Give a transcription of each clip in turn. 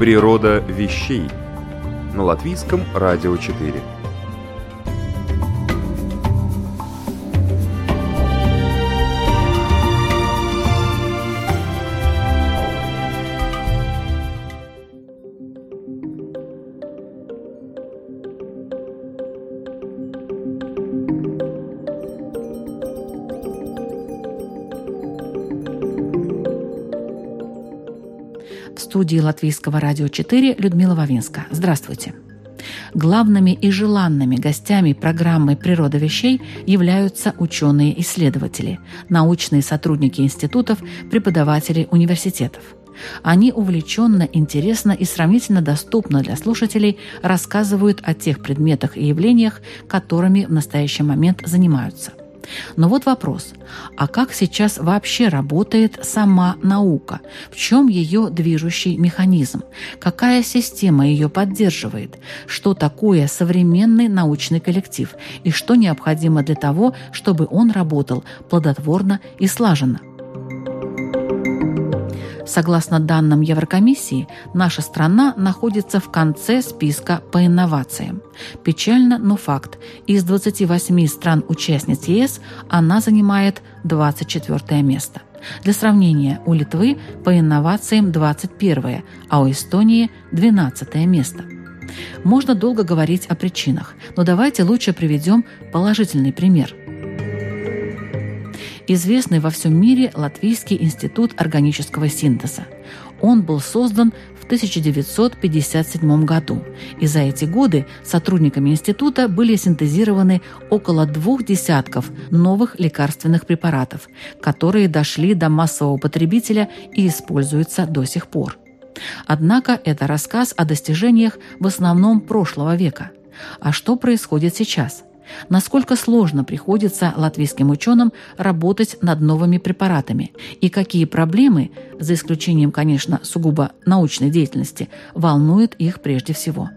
Природа вещей на латвийском радио 4. Студии Латвийского радио 4 Людмила Вавинска. Здравствуйте. Главными и желанными гостями программы «Природа вещей» являются ученые-исследователи, научные сотрудники институтов, преподаватели университетов. Они увлеченно, интересно и сравнительно доступно для слушателей рассказывают о тех предметах и явлениях, которыми в настоящий момент занимаются. Но вот вопрос, а как сейчас вообще работает сама наука? В чем ее движущий механизм? Какая система ее поддерживает? Что такое современный научный коллектив? И что необходимо для того, чтобы он работал плодотворно и слаженно? Согласно данным Еврокомиссии, наша страна находится в конце списка по инновациям. Печально, но факт. Из 28 стран-участниц ЕС она занимает 24 место. Для сравнения, у Литвы по инновациям 21, а у Эстонии 12 место. Можно долго говорить о причинах, но давайте лучше приведем положительный пример – известный во всем мире Латвийский институт органического синтеза. Он был создан в 1957 году, и за эти годы сотрудниками института были синтезированы около двух десятков новых лекарственных препаратов, которые дошли до массового потребителя и используются до сих пор. Однако это рассказ о достижениях в основном прошлого века. А что происходит сейчас – насколько сложно приходится латвийским ученым работать над новыми препаратами и какие проблемы, за исключением, конечно, сугубо научной деятельности, волнуют их прежде всего.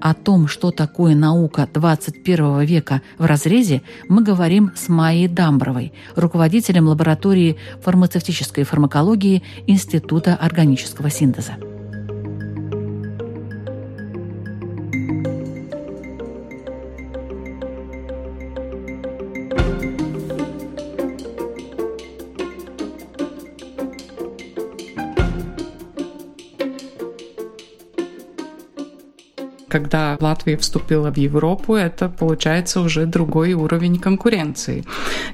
О том, что такое наука 21 века в разрезе, мы говорим с Майей Дамбровой, руководителем лаборатории фармацевтической фармакологии Института органического синтеза. Когда Латвия вступила в Европу, это получается уже другой уровень конкуренции.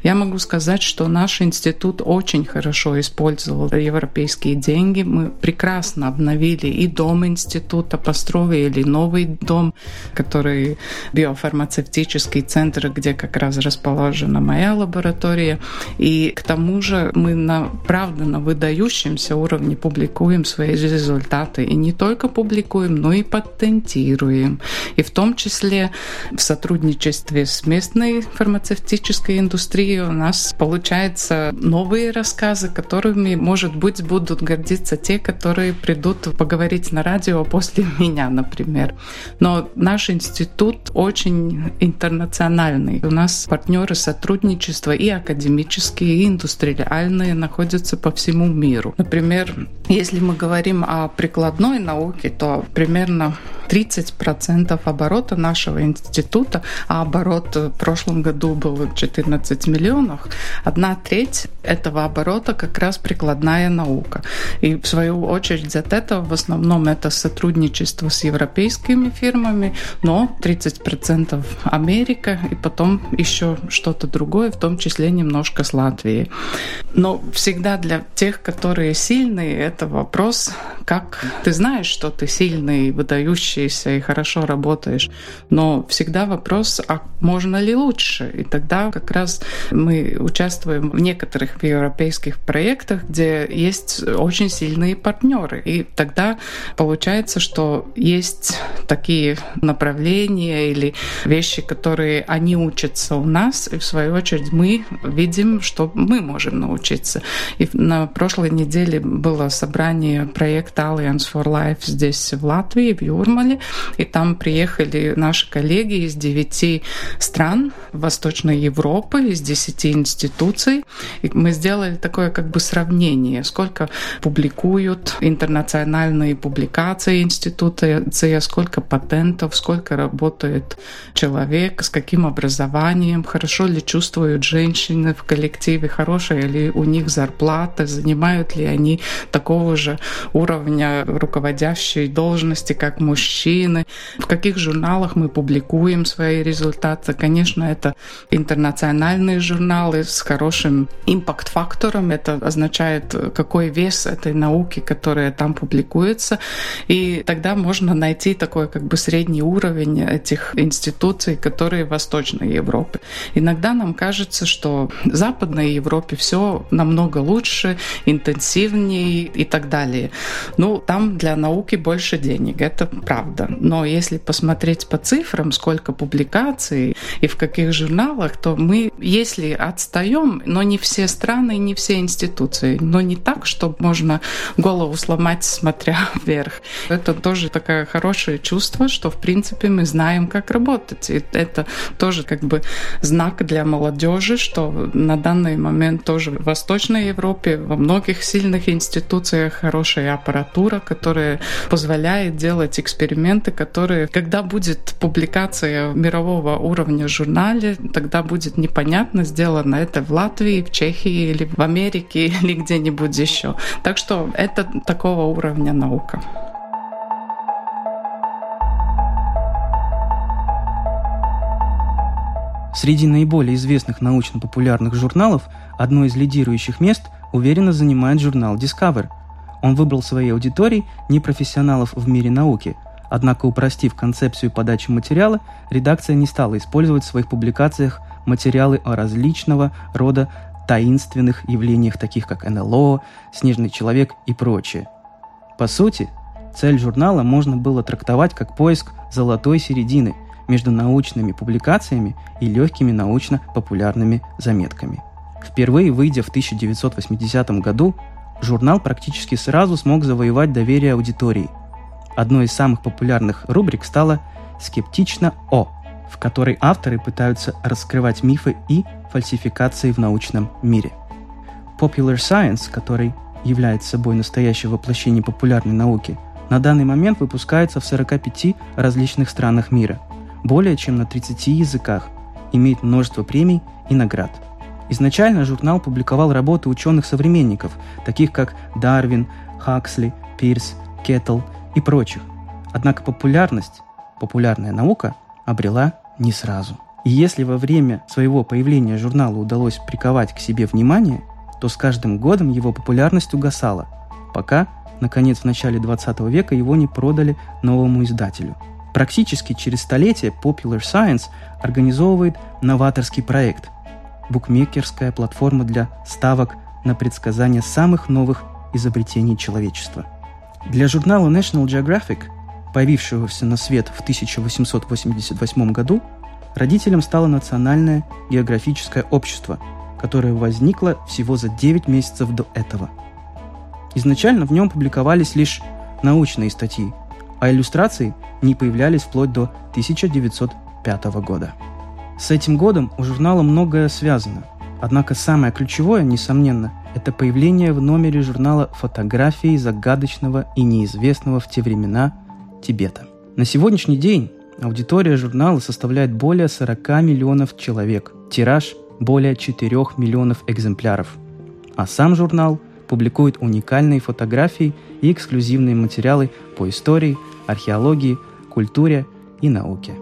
Я могу сказать, что наш институт очень хорошо использовал европейские деньги. Мы прекрасно обновили и дом института, построили новый дом, который биофармацевтический центр, где как раз расположена моя лаборатория. И к тому же мы на, правда на выдающемся уровне публикуем свои результаты. И не только публикуем, но и патентируем финансируем. И в том числе в сотрудничестве с местной фармацевтической индустрией у нас получаются новые рассказы, которыми, может быть, будут гордиться те, которые придут поговорить на радио после меня, например. Но наш институт очень интернациональный. У нас партнеры сотрудничества и академические, и индустриальные находятся по всему миру. Например, если мы говорим о прикладной науке, то примерно 30% оборота нашего института, а оборот в прошлом году был 14 миллионов, одна треть этого оборота как раз прикладная наука. И в свою очередь от этого в основном это сотрудничество с европейскими фирмами, но 30% Америка и потом еще что-то другое, в том числе немножко с Латвией. Но всегда для тех, которые сильные, это вопрос, как ты знаешь, что ты сильный, выдающийся и хорошо работаешь. Но всегда вопрос, а можно ли лучше? И тогда как раз мы участвуем в некоторых европейских проектах, где есть очень сильные партнеры. И тогда получается, что есть такие направления или вещи, которые они учатся у нас, и в свою очередь мы видим, что мы можем научиться. И на прошлой неделе было собрание проекта Alliance for Life здесь, в Латвии, в Юрмале, и там приехали наши коллеги из девяти стран Восточной Европы, из десяти институций. И мы сделали такое как бы сравнение, сколько публикуют интернациональные публикации института, сколько патентов, сколько работает человек, с каким образованием, хорошо ли чувствуют женщины в коллективе, хорошая ли у них зарплата, занимают ли они такого же уровня руководящей должности, как мужчины, в каких журналах мы публикуем свои результаты. Конечно, это интернациональные журналы с хорошим импакт-фактором. Это означает, какой вес этой науки, которая там публикуется. И тогда можно найти такой как бы средний уровень этих институций, которые в Восточной Европе. Иногда нам кажется, что в Западной Европе все намного лучше, интенсивнее и так далее. Ну, там для науки больше денег, это правда. Но если посмотреть по цифрам, сколько публикаций и в каких журналах, то мы, если отстаем, но не все страны, не все институции, но не так, что можно голову сломать, смотря вверх. Это тоже такое хорошее чувство, что, в принципе, мы знаем, как работать. И это тоже как бы знак для молодежи, что на данный момент тоже в Восточной Европе во многих сильных институциях хорошая аппаратура, которая позволяет делать эксперименты, которые, когда будет публикация мирового уровня в журнале, тогда будет непонятно, сделано это в Латвии, в Чехии или в Америке или где-нибудь еще. Так что это такого уровня наука. Среди наиболее известных научно-популярных журналов одно из лидирующих мест уверенно занимает журнал Discover. Он выбрал своей аудиторией непрофессионалов в мире науки, однако упростив концепцию подачи материала, редакция не стала использовать в своих публикациях материалы о различного рода таинственных явлениях, таких как НЛО, снежный человек и прочее. По сути, цель журнала можно было трактовать как поиск золотой середины – между научными публикациями и легкими научно-популярными заметками. Впервые выйдя в 1980 году, журнал практически сразу смог завоевать доверие аудитории. Одной из самых популярных рубрик стала «Скептично О», в которой авторы пытаются раскрывать мифы и фальсификации в научном мире. Popular Science, который является собой настоящее воплощение популярной науки, на данный момент выпускается в 45 различных странах мира – более чем на 30 языках, имеет множество премий и наград. Изначально журнал публиковал работы ученых-современников, таких как Дарвин, Хаксли, Пирс, Кеттл и прочих. Однако популярность, популярная наука, обрела не сразу. И если во время своего появления журналу удалось приковать к себе внимание, то с каждым годом его популярность угасала, пока, наконец, в начале 20 века его не продали новому издателю – Практически через столетие Popular Science организовывает новаторский проект – букмекерская платформа для ставок на предсказание самых новых изобретений человечества. Для журнала National Geographic, появившегося на свет в 1888 году, родителям стало Национальное географическое общество, которое возникло всего за 9 месяцев до этого. Изначально в нем публиковались лишь научные статьи, а иллюстрации не появлялись вплоть до 1905 года. С этим годом у журнала многое связано. Однако самое ключевое, несомненно, это появление в номере журнала фотографий загадочного и неизвестного в те времена Тибета. На сегодняшний день аудитория журнала составляет более 40 миллионов человек, тираж более 4 миллионов экземпляров. А сам журнал публикует уникальные фотографии и эксклюзивные материалы по истории, археологии, культуре и науке.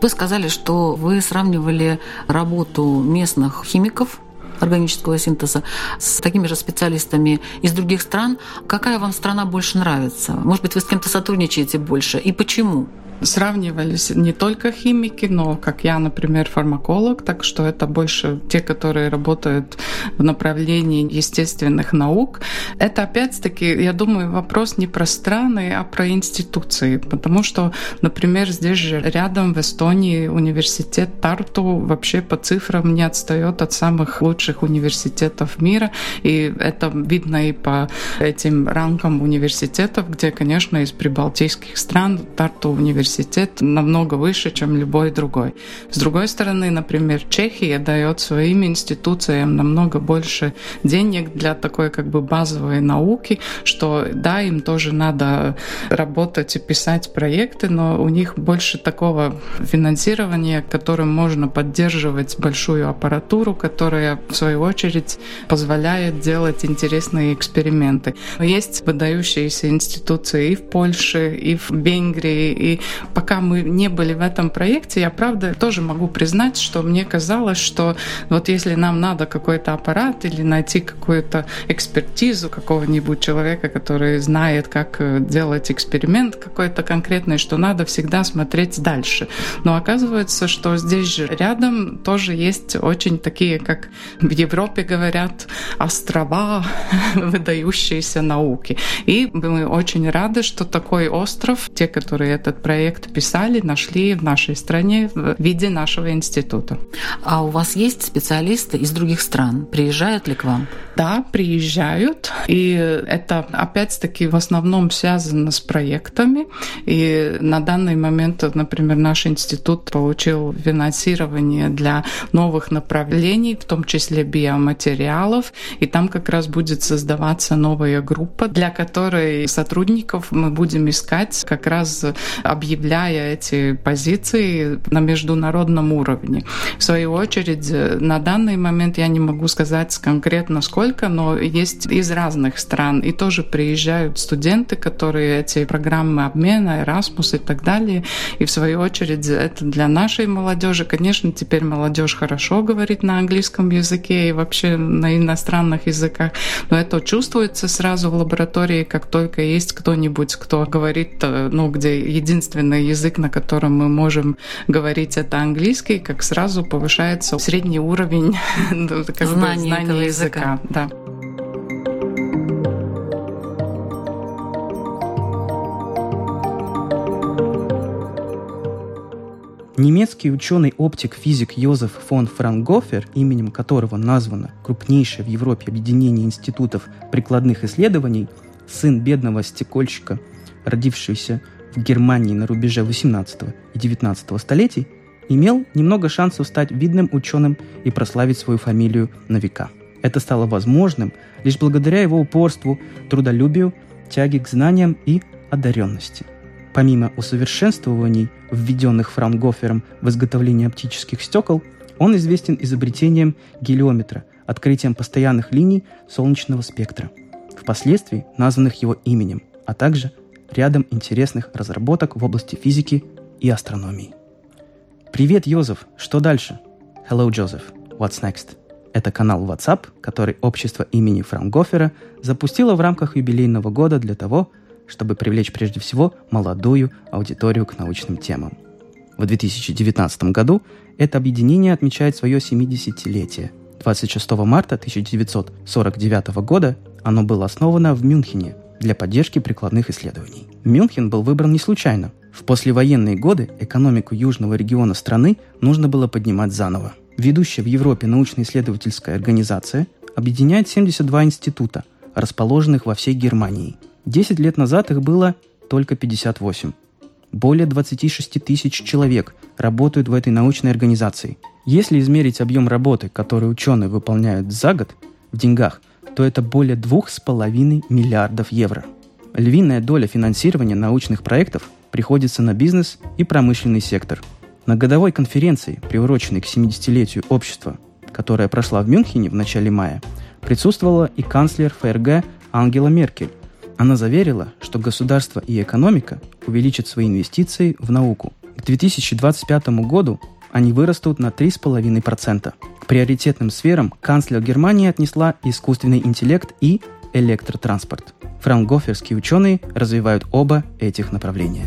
Вы сказали, что вы сравнивали работу местных химиков органического синтеза с такими же специалистами из других стран. Какая вам страна больше нравится? Может быть, вы с кем-то сотрудничаете больше? И почему? Сравнивались не только химики, но, как я, например, фармаколог, так что это больше те, которые работают в направлении естественных наук. Это, опять-таки, я думаю, вопрос не про страны, а про институции, потому что, например, здесь же рядом в Эстонии университет Тарту вообще по цифрам не отстает от самых лучших университетов мира, и это видно и по этим ранкам университетов, где, конечно, из прибалтийских стран Тарту университет университет намного выше, чем любой другой. С другой стороны, например, Чехия дает своим институциям намного больше денег для такой как бы базовой науки, что да, им тоже надо работать и писать проекты, но у них больше такого финансирования, которым можно поддерживать большую аппаратуру, которая в свою очередь позволяет делать интересные эксперименты. Есть выдающиеся институции и в Польше, и в Венгрии, и пока мы не были в этом проекте, я правда тоже могу признать, что мне казалось, что вот если нам надо какой-то аппарат или найти какую-то экспертизу какого-нибудь человека, который знает, как э, делать эксперимент какой-то конкретный, что надо всегда смотреть дальше. Но оказывается, что здесь же рядом тоже есть очень такие, как в Европе говорят, острова выдающиеся науки. И мы очень рады, что такой остров, те, которые этот проект проект писали, нашли в нашей стране в виде нашего института. А у вас есть специалисты из других стран? Приезжают ли к вам? Да, приезжают. И это опять-таки в основном связано с проектами. И на данный момент, например, наш институт получил финансирование для новых направлений, в том числе биоматериалов. И там как раз будет создаваться новая группа, для которой сотрудников мы будем искать как раз объявление закрепляя эти позиции на международном уровне. В свою очередь, на данный момент я не могу сказать конкретно сколько, но есть из разных стран. И тоже приезжают студенты, которые эти программы обмена, Erasmus и так далее. И в свою очередь это для нашей молодежи. Конечно, теперь молодежь хорошо говорит на английском языке и вообще на иностранных языках, но это чувствуется сразу в лаборатории, как только есть кто-нибудь, кто говорит, э, ну, где единственный единственный язык, на котором мы можем говорить, это английский, как сразу повышается средний уровень ну, знания, знания языка. языка. Да. Немецкий ученый-оптик-физик Йозеф фон Франгофер, именем которого названо крупнейшее в Европе объединение институтов прикладных исследований, сын бедного стекольщика, родившийся в Германии на рубеже 18 и 19 столетий, имел немного шансов стать видным ученым и прославить свою фамилию на века. Это стало возможным лишь благодаря его упорству, трудолюбию, тяге к знаниям и одаренности. Помимо усовершенствований, введенных Фраунгофером в изготовление оптических стекол, он известен изобретением гелиометра, открытием постоянных линий солнечного спектра, впоследствии названных его именем, а также рядом интересных разработок в области физики и астрономии. Привет, Йозеф! Что дальше? Hello, Joseph. What's next? Это канал WhatsApp, который общество имени Франгофера запустило в рамках юбилейного года для того, чтобы привлечь прежде всего молодую аудиторию к научным темам. В 2019 году это объединение отмечает свое 70-летие. 26 марта 1949 года оно было основано в Мюнхене для поддержки прикладных исследований. Мюнхен был выбран не случайно. В послевоенные годы экономику южного региона страны нужно было поднимать заново. Ведущая в Европе научно-исследовательская организация объединяет 72 института, расположенных во всей Германии. Десять лет назад их было только 58. Более 26 тысяч человек работают в этой научной организации. Если измерить объем работы, который ученые выполняют за год, в деньгах, то это более 2,5 миллиардов евро. Львиная доля финансирования научных проектов приходится на бизнес и промышленный сектор. На годовой конференции, приуроченной к 70-летию общества, которая прошла в Мюнхене в начале мая, присутствовала и канцлер ФРГ Ангела Меркель. Она заверила, что государство и экономика увеличат свои инвестиции в науку, К 2025 году они вырастут на 3,5%. Приоритетным сферам канцлер Германии отнесла искусственный интеллект и электротранспорт. Фраунгоферские ученые развивают оба этих направления.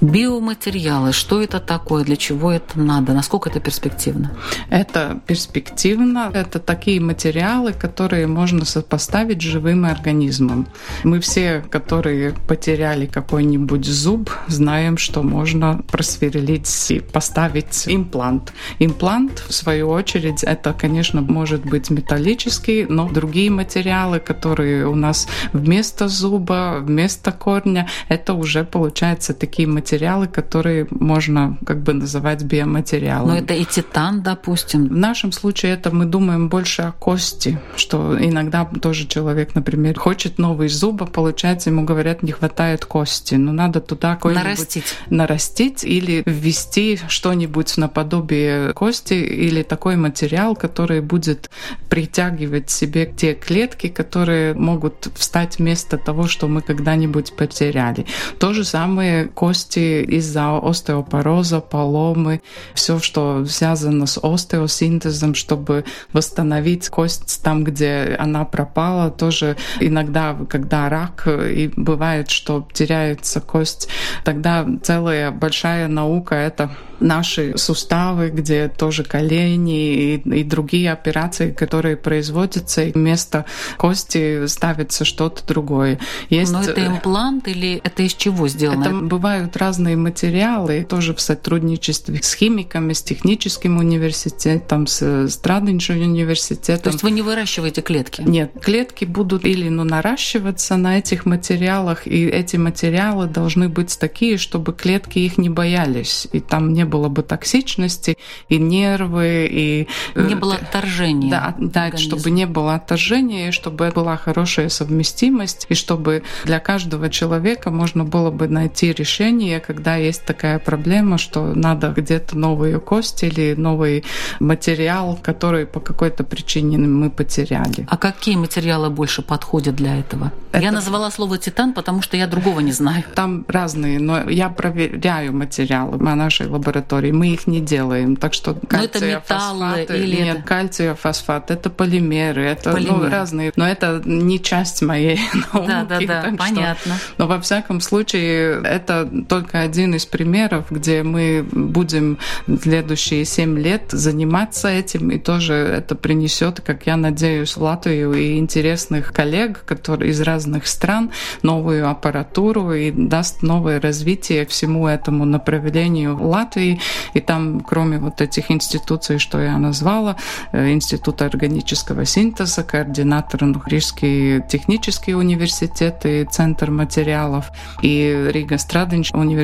Биоматериалы, что это такое, для чего это надо, насколько это перспективно? Это перспективно. Это такие материалы, которые можно сопоставить с живым организмом. Мы все, которые потеряли какой-нибудь зуб, знаем, что можно просверлить и поставить имплант. Имплант, в свою очередь, это, конечно, может быть металлический, но другие материалы, которые у нас вместо зуба, вместо корня, это уже, получается, такие материалы, материалы, которые можно как бы называть биоматериалами. Но это и титан, допустим. В нашем случае это мы думаем больше о кости, что иногда тоже человек, например, хочет новый зуб, а получается ему говорят, не хватает кости, но надо туда нарастить. нарастить или ввести что-нибудь наподобие кости или такой материал, который будет притягивать себе те клетки, которые могут встать вместо того, что мы когда-нибудь потеряли. То же самое кости из-за остеопороза, поломы, все, что связано с остеосинтезом, чтобы восстановить кость там, где она пропала. Тоже иногда, когда рак, и бывает, что теряется кость, тогда целая большая наука — это наши суставы, где тоже колени и, и другие операции, которые производятся, и вместо кости ставится что-то другое. Есть... Но это имплант или это из чего сделано? Это бывают разные материалы, тоже в сотрудничестве с химиками, с техническим университетом, с Страдиншем университетом. То есть вы не выращиваете клетки? Нет, клетки будут или ну, наращиваться на этих материалах, и эти материалы должны быть такие, чтобы клетки их не боялись, и там не было бы токсичности, и нервы, и... Не было э, отторжения. Да, да чтобы не было отторжения, чтобы была хорошая совместимость, и чтобы для каждого человека можно было бы найти решение, когда есть такая проблема, что надо где-то новые кости или новый материал, который по какой-то причине мы потеряли. А какие материалы больше подходят для этого? Это... Я назвала слово титан, потому что я другого не знаю. Там разные, но я проверяю материалы на нашей лаборатории мы их не делаем. Так что кальциофосфаты... это или Нет, это... кальциофосфат, это полимеры, это ну, полимеры. Ну, разные. Но это не часть моей науки. Да, да, да, понятно. Что... Но во всяком случае, это только один из примеров, где мы будем следующие семь лет заниматься этим, и тоже это принесет, как я надеюсь, в Латвию и интересных коллег, которые из разных стран, новую аппаратуру и даст новое развитие всему этому направлению Латвии Латвии. И там, кроме вот этих институций, что я назвала, э, Институт органического синтеза, координатор Рижский технический университет и Центр материалов, и Рига Страдинч университет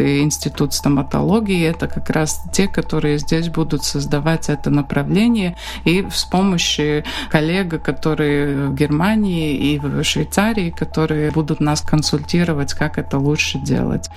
и Институт стоматологии. Это как раз те, которые здесь будут создавать это направление. И с помощью коллег, которые в Германии и в Швейцарии, которые будут нас консультировать, как это лучше делать.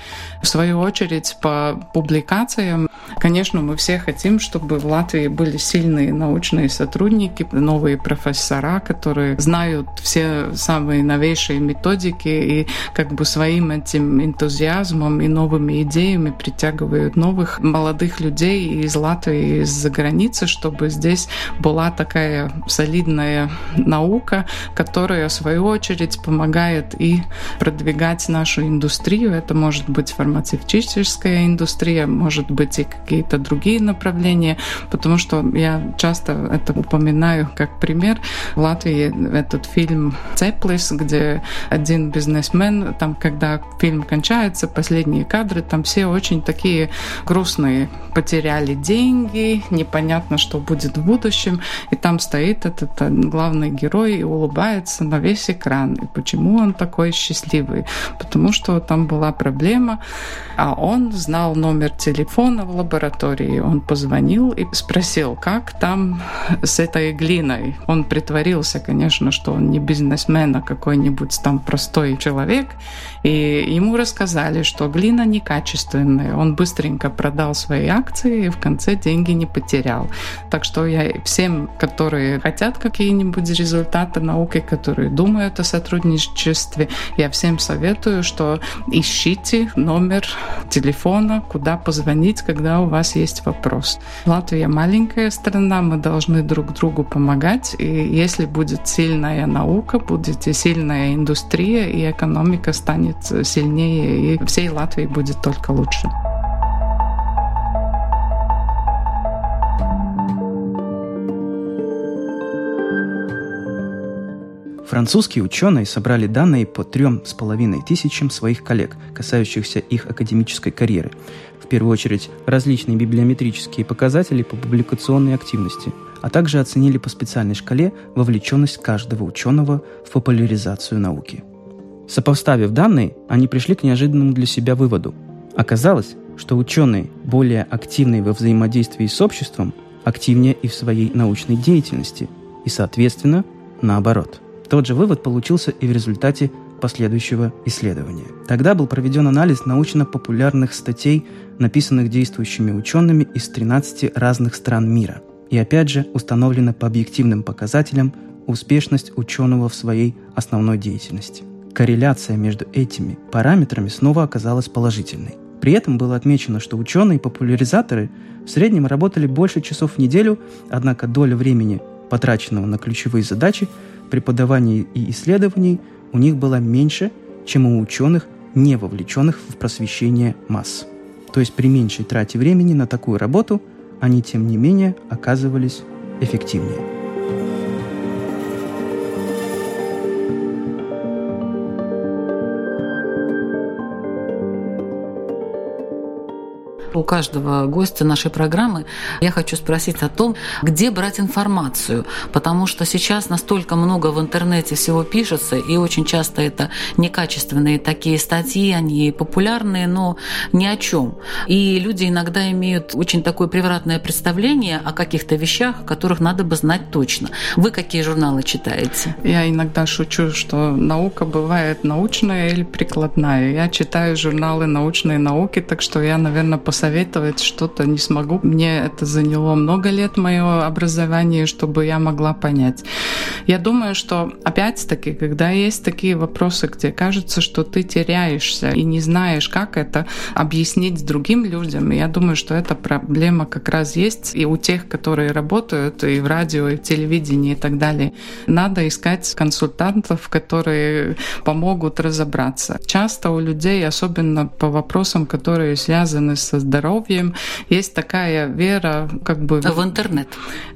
В свою очередь, по публикациям. Конечно, мы все хотим, чтобы в Латвии были сильные научные сотрудники, новые профессора, которые знают все самые новейшие методики и как бы своим этим энтузиазмом и новыми идеями притягивают новых молодых людей из Латвии, из-за границы, чтобы здесь была такая солидная наука, которая, в свою очередь, помогает и продвигать нашу индустрию. Это может быть фармацевтическая индустрия, может быть и какие-то другие направления, потому что я часто это упоминаю как пример. В Латвии этот фильм «Цеплис», где один бизнесмен, там, когда фильм кончается, последние кадры, там все очень такие грустные. Потеряли деньги, непонятно, что будет в будущем, и там стоит этот главный герой и улыбается на весь экран. И почему он такой счастливый? Потому что там была проблема, а он знал номер телефона в лаборатории, лаборатории. Он позвонил и спросил, как там с этой глиной. Он притворился, конечно, что он не бизнесмен, а какой-нибудь там простой человек. И ему рассказали, что глина некачественная. Он быстренько продал свои акции и в конце деньги не потерял. Так что я всем, которые хотят какие-нибудь результаты науки, которые думают о сотрудничестве, я всем советую, что ищите номер телефона, куда позвонить, когда у вас есть вопрос. Латвия маленькая страна, мы должны друг другу помогать, и если будет сильная наука, будет и сильная индустрия, и экономика станет сильнее, и всей Латвии будет только лучше. Французские ученые собрали данные по трем с половиной тысячам своих коллег, касающихся их академической карьеры. В первую очередь, различные библиометрические показатели по публикационной активности, а также оценили по специальной шкале вовлеченность каждого ученого в популяризацию науки. Сопоставив данные, они пришли к неожиданному для себя выводу. Оказалось, что ученые, более активные во взаимодействии с обществом, активнее и в своей научной деятельности, и, соответственно, наоборот – тот же вывод получился и в результате последующего исследования. Тогда был проведен анализ научно-популярных статей, написанных действующими учеными из 13 разных стран мира. И опять же установлена по объективным показателям успешность ученого в своей основной деятельности. Корреляция между этими параметрами снова оказалась положительной. При этом было отмечено, что ученые-популяризаторы в среднем работали больше часов в неделю, однако доля времени, потраченного на ключевые задачи, преподавания и исследований у них была меньше, чем у ученых, не вовлеченных в просвещение масс. То есть при меньшей трате времени на такую работу они, тем не менее, оказывались эффективнее. У каждого гостя нашей программы я хочу спросить о том, где брать информацию, потому что сейчас настолько много в интернете всего пишется, и очень часто это некачественные такие статьи, они популярные, но ни о чем. И люди иногда имеют очень такое превратное представление о каких-то вещах, которых надо бы знать точно. Вы какие журналы читаете? Я иногда шучу, что наука бывает научная или прикладная. Я читаю журналы научной науки, так что я, наверное, посоветую посоветовать что-то не смогу. Мне это заняло много лет мое образование, чтобы я могла понять. Я думаю, что опять-таки, когда есть такие вопросы, где кажется, что ты теряешься и не знаешь, как это объяснить другим людям, я думаю, что эта проблема как раз есть и у тех, которые работают и в радио, и в телевидении и так далее. Надо искать консультантов, которые помогут разобраться. Часто у людей, особенно по вопросам, которые связаны со здоровьем. Есть такая вера как бы... В интернет.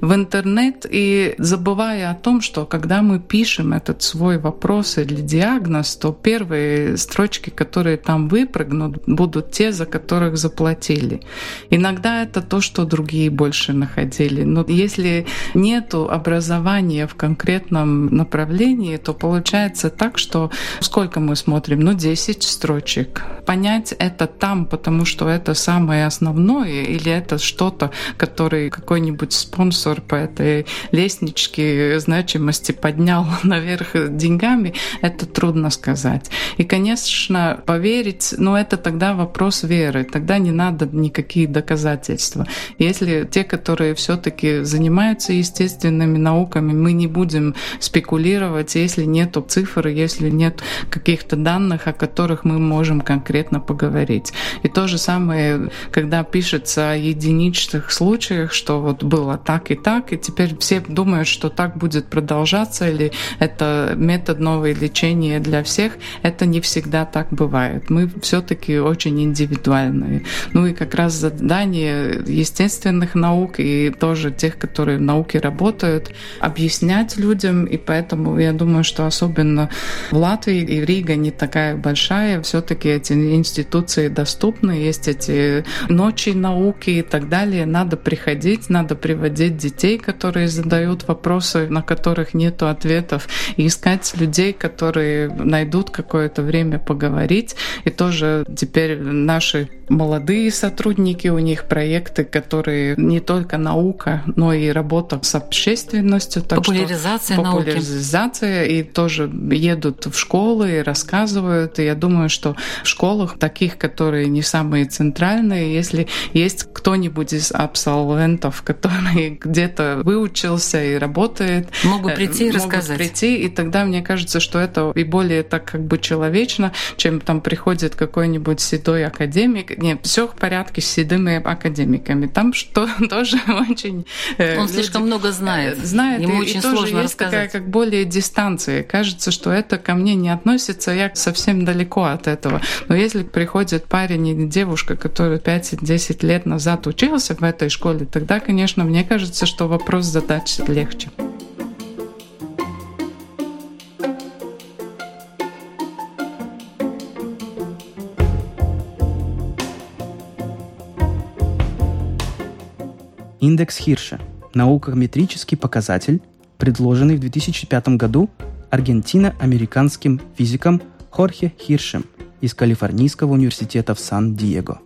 В интернет. И забывая о том, что когда мы пишем этот свой вопрос или диагноз, то первые строчки, которые там выпрыгнут, будут те, за которых заплатили. Иногда это то, что другие больше находили. Но если нет образования в конкретном направлении, то получается так, что сколько мы смотрим? Ну, 10 строчек. Понять это там, потому что это сам самое основное, или это что-то, который какой-нибудь спонсор по этой лестничке значимости поднял наверх деньгами, это трудно сказать. И, конечно, поверить, но это тогда вопрос веры, тогда не надо никакие доказательства. Если те, которые все-таки занимаются естественными науками, мы не будем спекулировать, если нет цифр, если нет каких-то данных, о которых мы можем конкретно поговорить. И то же самое когда пишется о единичных случаях, что вот было так и так, и теперь все думают, что так будет продолжаться, или это метод нового лечения для всех, это не всегда так бывает. Мы все-таки очень индивидуальные. Ну и как раз задание естественных наук и тоже тех, которые в науке работают, объяснять людям, и поэтому я думаю, что особенно в Латвии и Рига не такая большая, все-таки эти институции доступны, есть эти ночи науки и так далее. Надо приходить, надо приводить детей, которые задают вопросы, на которых нет ответов, и искать людей, которые найдут какое-то время поговорить. И тоже теперь наши молодые сотрудники, у них проекты, которые не только наука, но и работа с общественностью. Так популяризация что популяризация, науки. и тоже едут в школы и рассказывают. И я думаю, что в школах таких, которые не самые центральные, если есть кто-нибудь из абсолвентов, который где-то выучился и работает, могут э, прийти и могут рассказать. прийти, и тогда мне кажется, что это и более так как бы человечно, чем там приходит какой-нибудь седой академик, нет, все в порядке с седыми академиками. Там что тоже очень... Э, Он люди, слишком много знает. Э, знает, Ему и, очень и сложно тоже есть рассказать. такая как более дистанция. Кажется, что это ко мне не относится, я совсем далеко от этого. Но если приходит парень или девушка, который 5-10 лет назад учился в этой школе, тогда, конечно, мне кажется, что вопрос задач легче. Индекс Хирша – наукометрический показатель, предложенный в 2005 году аргентино-американским физиком Хорхе Хиршем из Калифорнийского университета в Сан-Диего.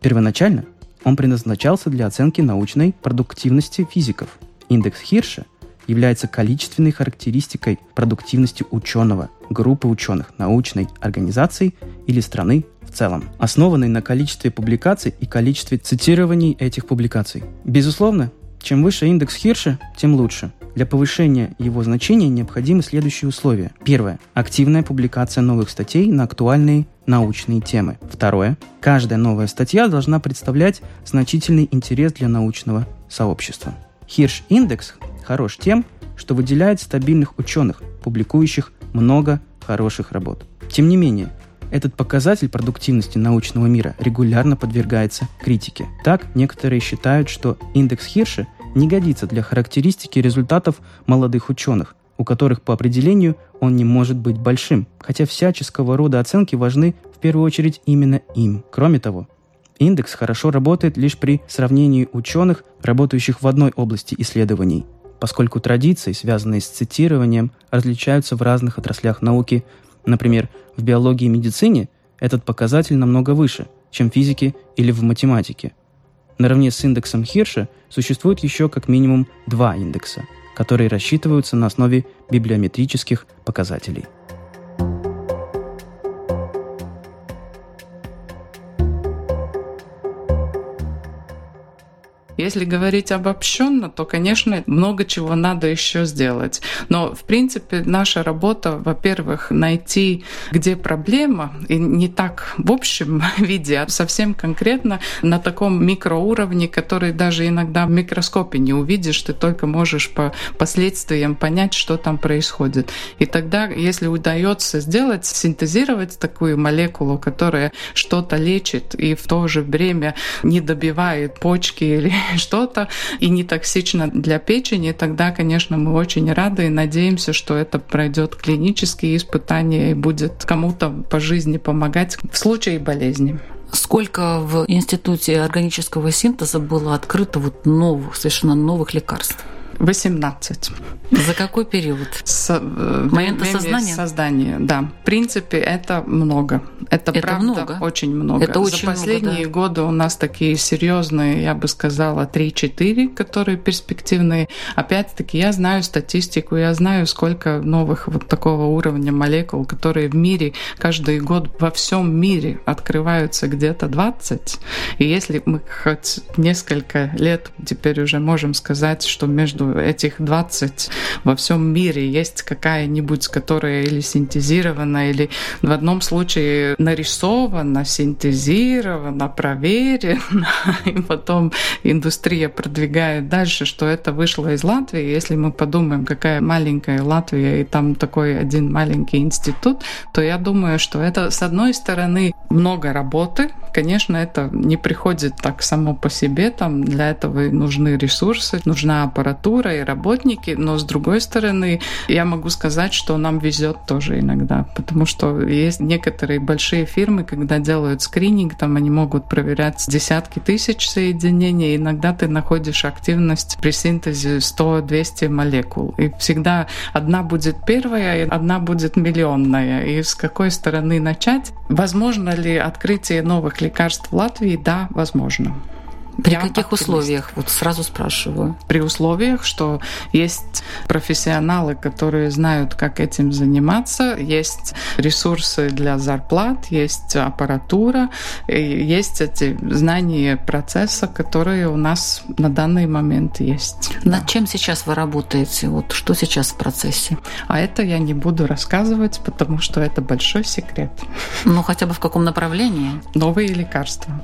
Первоначально он предназначался для оценки научной продуктивности физиков. Индекс Хирша является количественной характеристикой продуктивности ученого, группы ученых, научной организации или страны в целом, основанный на количестве публикаций и количестве цитирований этих публикаций. Безусловно, чем выше индекс Хирша, тем лучше. Для повышения его значения необходимы следующие условия. Первое. Активная публикация новых статей на актуальные научные темы. Второе. Каждая новая статья должна представлять значительный интерес для научного сообщества. Хирш-индекс хорош тем, что выделяет стабильных ученых, публикующих много хороших работ. Тем не менее, этот показатель продуктивности научного мира регулярно подвергается критике. Так, некоторые считают, что индекс Хирша не годится для характеристики результатов молодых ученых, у которых по определению он не может быть большим, хотя всяческого рода оценки важны в первую очередь именно им. Кроме того, индекс хорошо работает лишь при сравнении ученых, работающих в одной области исследований, поскольку традиции, связанные с цитированием, различаются в разных отраслях науки Например, в биологии и медицине этот показатель намного выше, чем в физике или в математике. Наравне с индексом Хирша существует еще как минимум два индекса, которые рассчитываются на основе библиометрических показателей – Если говорить обобщенно, то, конечно, много чего надо еще сделать. Но, в принципе, наша работа, во-первых, найти, где проблема, и не так в общем виде, а совсем конкретно на таком микроуровне, который даже иногда в микроскопе не увидишь, ты только можешь по последствиям понять, что там происходит. И тогда, если удается сделать, синтезировать такую молекулу, которая что-то лечит и в то же время не добивает почки или что-то и не токсично для печени, тогда, конечно, мы очень рады и надеемся, что это пройдет клинические испытания и будет кому-то по жизни помогать в случае болезни. Сколько в Институте органического синтеза было открыто вот новых, совершенно новых лекарств? 18. За какой период? С э, момента создания? создания, да. В принципе, это много. Это, это правда много. очень много. Это очень За последние много, да. годы у нас такие серьезные, я бы сказала, 3-4, которые перспективные. Опять-таки, я знаю статистику, я знаю, сколько новых вот такого уровня молекул, которые в мире каждый год во всем мире открываются где-то 20. И если мы хоть несколько лет теперь уже можем сказать, что между этих 20 во всем мире есть какая-нибудь, которая или синтезирована, или в одном случае нарисована, синтезирована, проверена, и потом индустрия продвигает дальше, что это вышло из Латвии. Если мы подумаем, какая маленькая Латвия, и там такой один маленький институт, то я думаю, что это, с одной стороны, много работы Конечно, это не приходит так само по себе, там для этого нужны ресурсы, нужна аппаратура и работники, но с другой стороны, я могу сказать, что нам везет тоже иногда, потому что есть некоторые большие фирмы, когда делают скрининг, там они могут проверять десятки тысяч соединений, иногда ты находишь активность при синтезе 100-200 молекул, и всегда одна будет первая, и одна будет миллионная, и с какой стороны начать? Возможно ли открытие новых лекарств в Латвии? Да, возможно. При я каких оптимист. условиях? Вот сразу спрашиваю. При условиях, что есть профессионалы, которые знают, как этим заниматься, есть ресурсы для зарплат, есть аппаратура, есть эти знания процесса, которые у нас на данный момент есть. Над да. чем сейчас вы работаете? Вот что сейчас в процессе? А это я не буду рассказывать, потому что это большой секрет. Ну, хотя бы в каком направлении? Новые лекарства.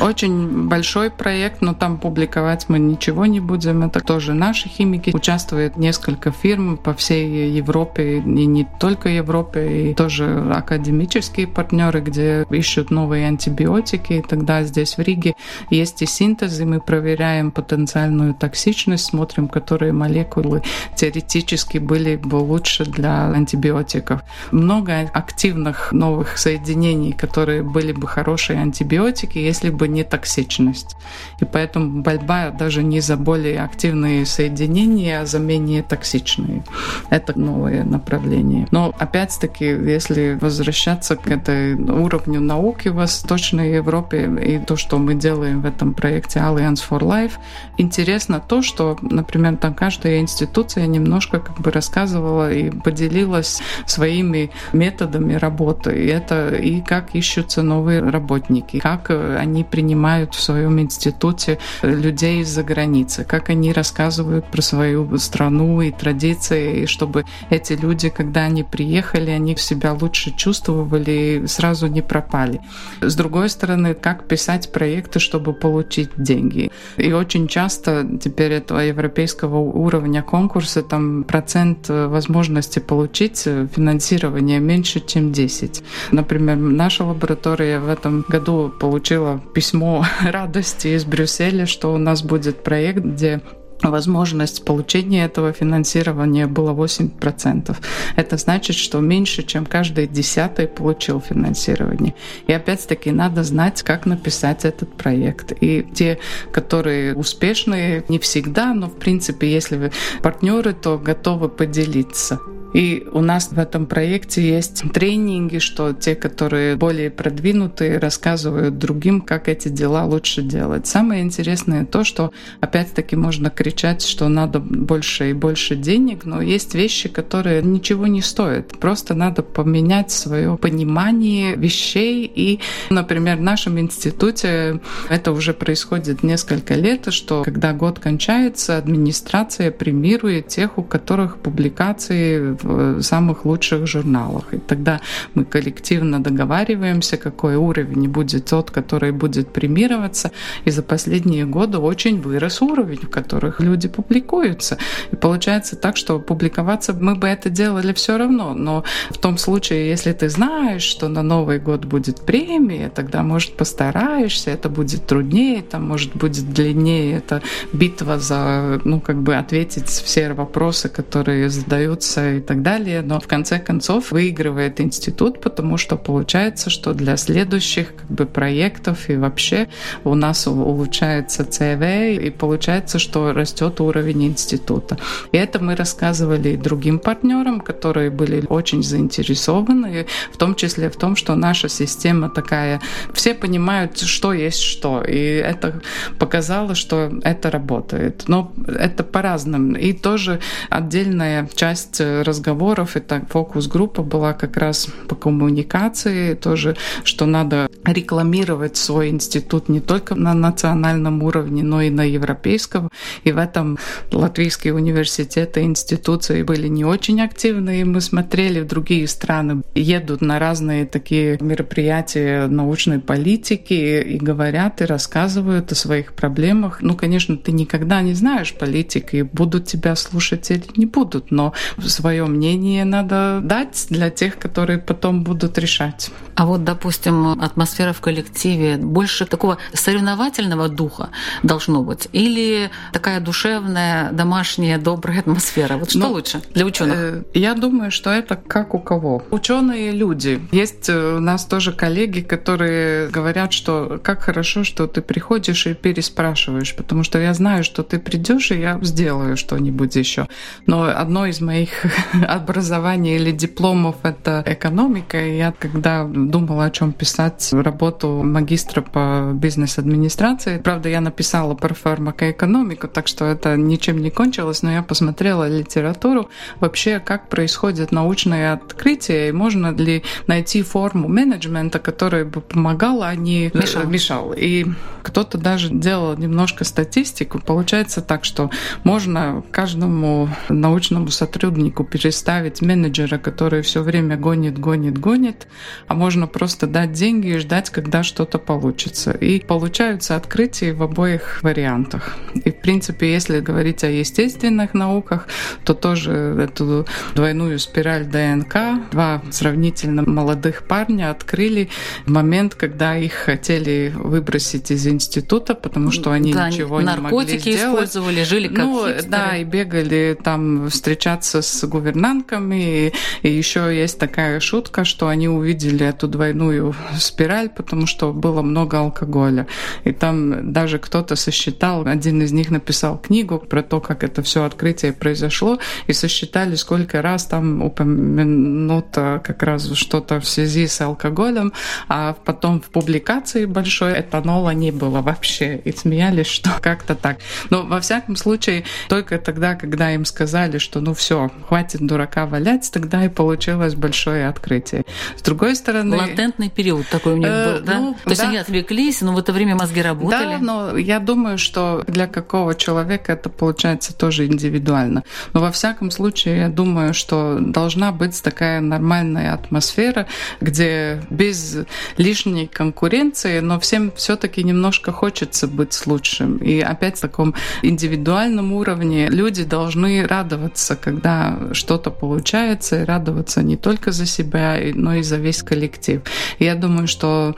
Очень большой проект, но там публиковать мы ничего не будем. Это тоже наши химики. Участвует несколько фирм по всей Европе, и не только Европе, и тоже академические партнеры, где ищут новые антибиотики. И тогда здесь в Риге есть и синтез, и мы проверяем потенциальную токсичность, смотрим, которые молекулы теоретически были бы лучше для антибиотиков. Много активных новых соединений, которые были бы хорошие антибиотики, если бы не токсичность. И поэтому борьба даже не за более активные соединения, а за менее токсичные. Это новое направление. Но опять-таки, если возвращаться к этой уровню науки в Восточной Европе и то, что мы делаем в этом проекте Alliance for Life, интересно то, что, например, там каждая институция немножко как бы рассказывала и поделилась своими методами работы. И это и как ищутся новые работники, как они принимают в своем институте людей из-за границы, как они рассказывают про свою страну и традиции, и чтобы эти люди, когда они приехали, они себя лучше чувствовали и сразу не пропали. С другой стороны, как писать проекты, чтобы получить деньги. И очень часто теперь этого европейского уровня конкурса там процент возможности получить финансирование меньше, чем 10. Например, наша лаборатория в этом году получила письмо радости из Брюсселя, что у нас будет проект, где возможность получения этого финансирования было 8%. Это значит, что меньше, чем каждый десятый получил финансирование. И опять-таки надо знать, как написать этот проект. И те, которые успешные, не всегда, но в принципе, если вы партнеры, то готовы поделиться. И у нас в этом проекте есть тренинги, что те, которые более продвинутые, рассказывают другим, как эти дела лучше делать. Самое интересное то, что опять-таки можно кричать, что надо больше и больше денег, но есть вещи, которые ничего не стоят. Просто надо поменять свое понимание вещей. И, например, в нашем институте это уже происходит несколько лет, что когда год кончается, администрация премирует тех, у которых публикации в самых лучших журналах. И тогда мы коллективно договариваемся, какой уровень будет тот, который будет премироваться. И за последние годы очень вырос уровень, в которых люди публикуются. И получается так, что публиковаться мы бы это делали все равно. Но в том случае, если ты знаешь, что на Новый год будет премия, тогда, может, постараешься, это будет труднее, там, может, будет длиннее эта битва за, ну, как бы ответить все вопросы, которые задаются и так далее. Но в конце концов выигрывает институт, потому что получается, что для следующих как бы, проектов и вообще у нас улучшается ЦВ, и получается, что растет уровень института. И это мы рассказывали и другим партнерам, которые были очень заинтересованы, в том числе в том, что наша система такая, все понимают, что есть что, и это показало, что это работает. Но это по-разному. И тоже отдельная часть разговоров. Это фокус-группа была как раз по коммуникации тоже, что надо рекламировать свой институт не только на национальном уровне, но и на европейском. И в этом латвийские университеты, институции были не очень активны, и мы смотрели в другие страны, едут на разные такие мероприятия научной политики и говорят, и рассказывают о своих проблемах. Ну, конечно, ты никогда не знаешь политики, будут тебя слушать или не будут, но в своем мнение надо дать для тех, которые потом будут решать. А вот, допустим, атмосфера в коллективе больше такого соревновательного духа должно быть? Или такая душевная, домашняя, добрая атмосфера? Вот что ну, лучше для ученых? Э, я думаю, что это как у кого. Ученые люди. Есть э, у нас тоже коллеги, которые говорят, что как хорошо, что ты приходишь и переспрашиваешь, потому что я знаю, что ты придешь, и я сделаю что-нибудь еще. Но одно из моих образований или дипломов — это экономика. И я когда думала, о чем писать работу магистра по бизнес-администрации, правда, я написала про фармакоэкономику, так что это ничем не кончилось, но я посмотрела литературу вообще, как происходит научное открытие, и можно ли найти форму менеджмента, которая бы помогала, а не мешал. мешал. И кто-то даже делал немножко статистику. Получается так, что можно каждому научному сотруднику переставить менеджера, который все время гонит, гонит, гонит, а можно просто дать деньги и ждать, когда что-то получится. И получаются открытия в обоих вариантах. И, в принципе, если говорить о естественных науках, то тоже эту двойную спираль ДНК два сравнительно молодых парня открыли в момент, когда их хотели выбросить из института, потому что они да, ничего не могли сделать. Наркотики использовали, жили как ну, хипстеры. Да, и бегали там встречаться с гувернантками. И, и еще есть такая шутка, что они увидели эту двойную спираль, потому что было много алкоголя. И там даже кто-то сосчитал, один из них написал книгу про то, как это все открытие произошло, и сосчитали, сколько раз там упомянуто как раз что-то в связи с алкоголем, а потом в публикации большой этанола не было вообще. И смеялись, что как-то так. Но во всяком случае, только тогда, когда им сказали, что ну все, хватит дурака валять, тогда и получилось большое открытие. С другой стороны... Латентный период такой у них э, был, да? Ну, То есть они отвлеклись, но в это время мозги работали? Да, но я думаю, что для какого человека это получается тоже индивидуально. Но во всяком случае, я думаю, что должна быть такая нормальная атмосфера, где без лишней конкуренции, но всем все-таки немножко хочется быть лучшим. И опять в таком индивидуальном уровне люди должны радоваться, когда что-то получается, и радоваться не только за себя, но и за весь коллектив. Я думаю, что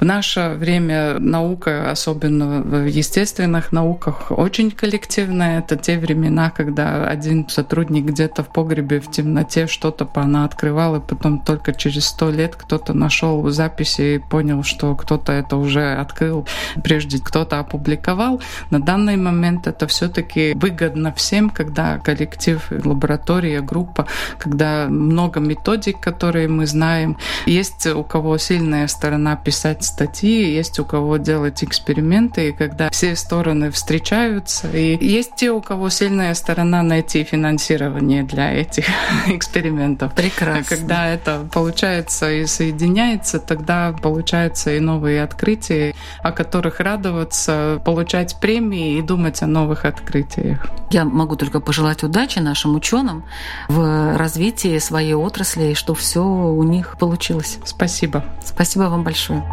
в наше время наука, особенно в естественных науках, очень коллективная. Это те времена, когда один сотрудник где-то в погребе в темноте что-то она открывал, и потом только через сто лет кто-то нашел записи и понял, что кто-то это уже открыл, прежде кто-то опубликовал. На данный момент это все-таки выгодно всем, когда коллектив, лаборатория, группа, когда много методик, которые мы знаем. Есть у кого сильная сторона писать статьи, есть у кого делать эксперименты, и когда все стороны встречаются, и есть те, у кого сильная сторона найти финансирование для этих экспериментов. Прекрасно. Когда это получается и соединяется, тогда получаются и новые открытия, о которых радоваться, получать премии и думать о новых открытиях. Я могу только пожелать удачи нашим ученым в развитии своей отрасли, и что все у них получилось. Спасибо. Спасибо вам большое.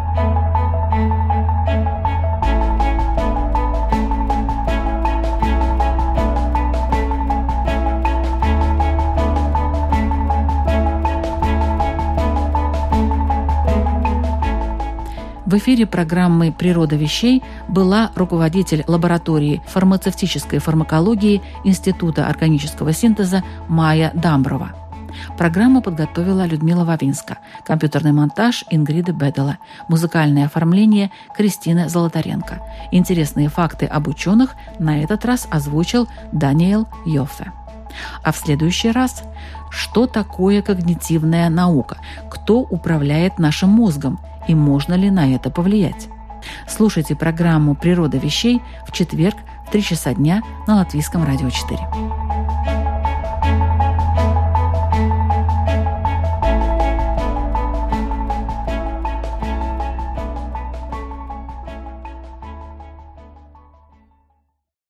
В эфире программы «Природа вещей» была руководитель лаборатории фармацевтической фармакологии Института органического синтеза Майя Дамброва. Программу подготовила Людмила Вавинска, компьютерный монтаж Ингриды Бедела, музыкальное оформление Кристина Золотаренко. Интересные факты об ученых на этот раз озвучил Даниэл Йоффе. А в следующий раз что такое когнитивная наука, кто управляет нашим мозгом и можно ли на это повлиять. Слушайте программу «Природа вещей» в четверг в 3 часа дня на Латвийском радио 4.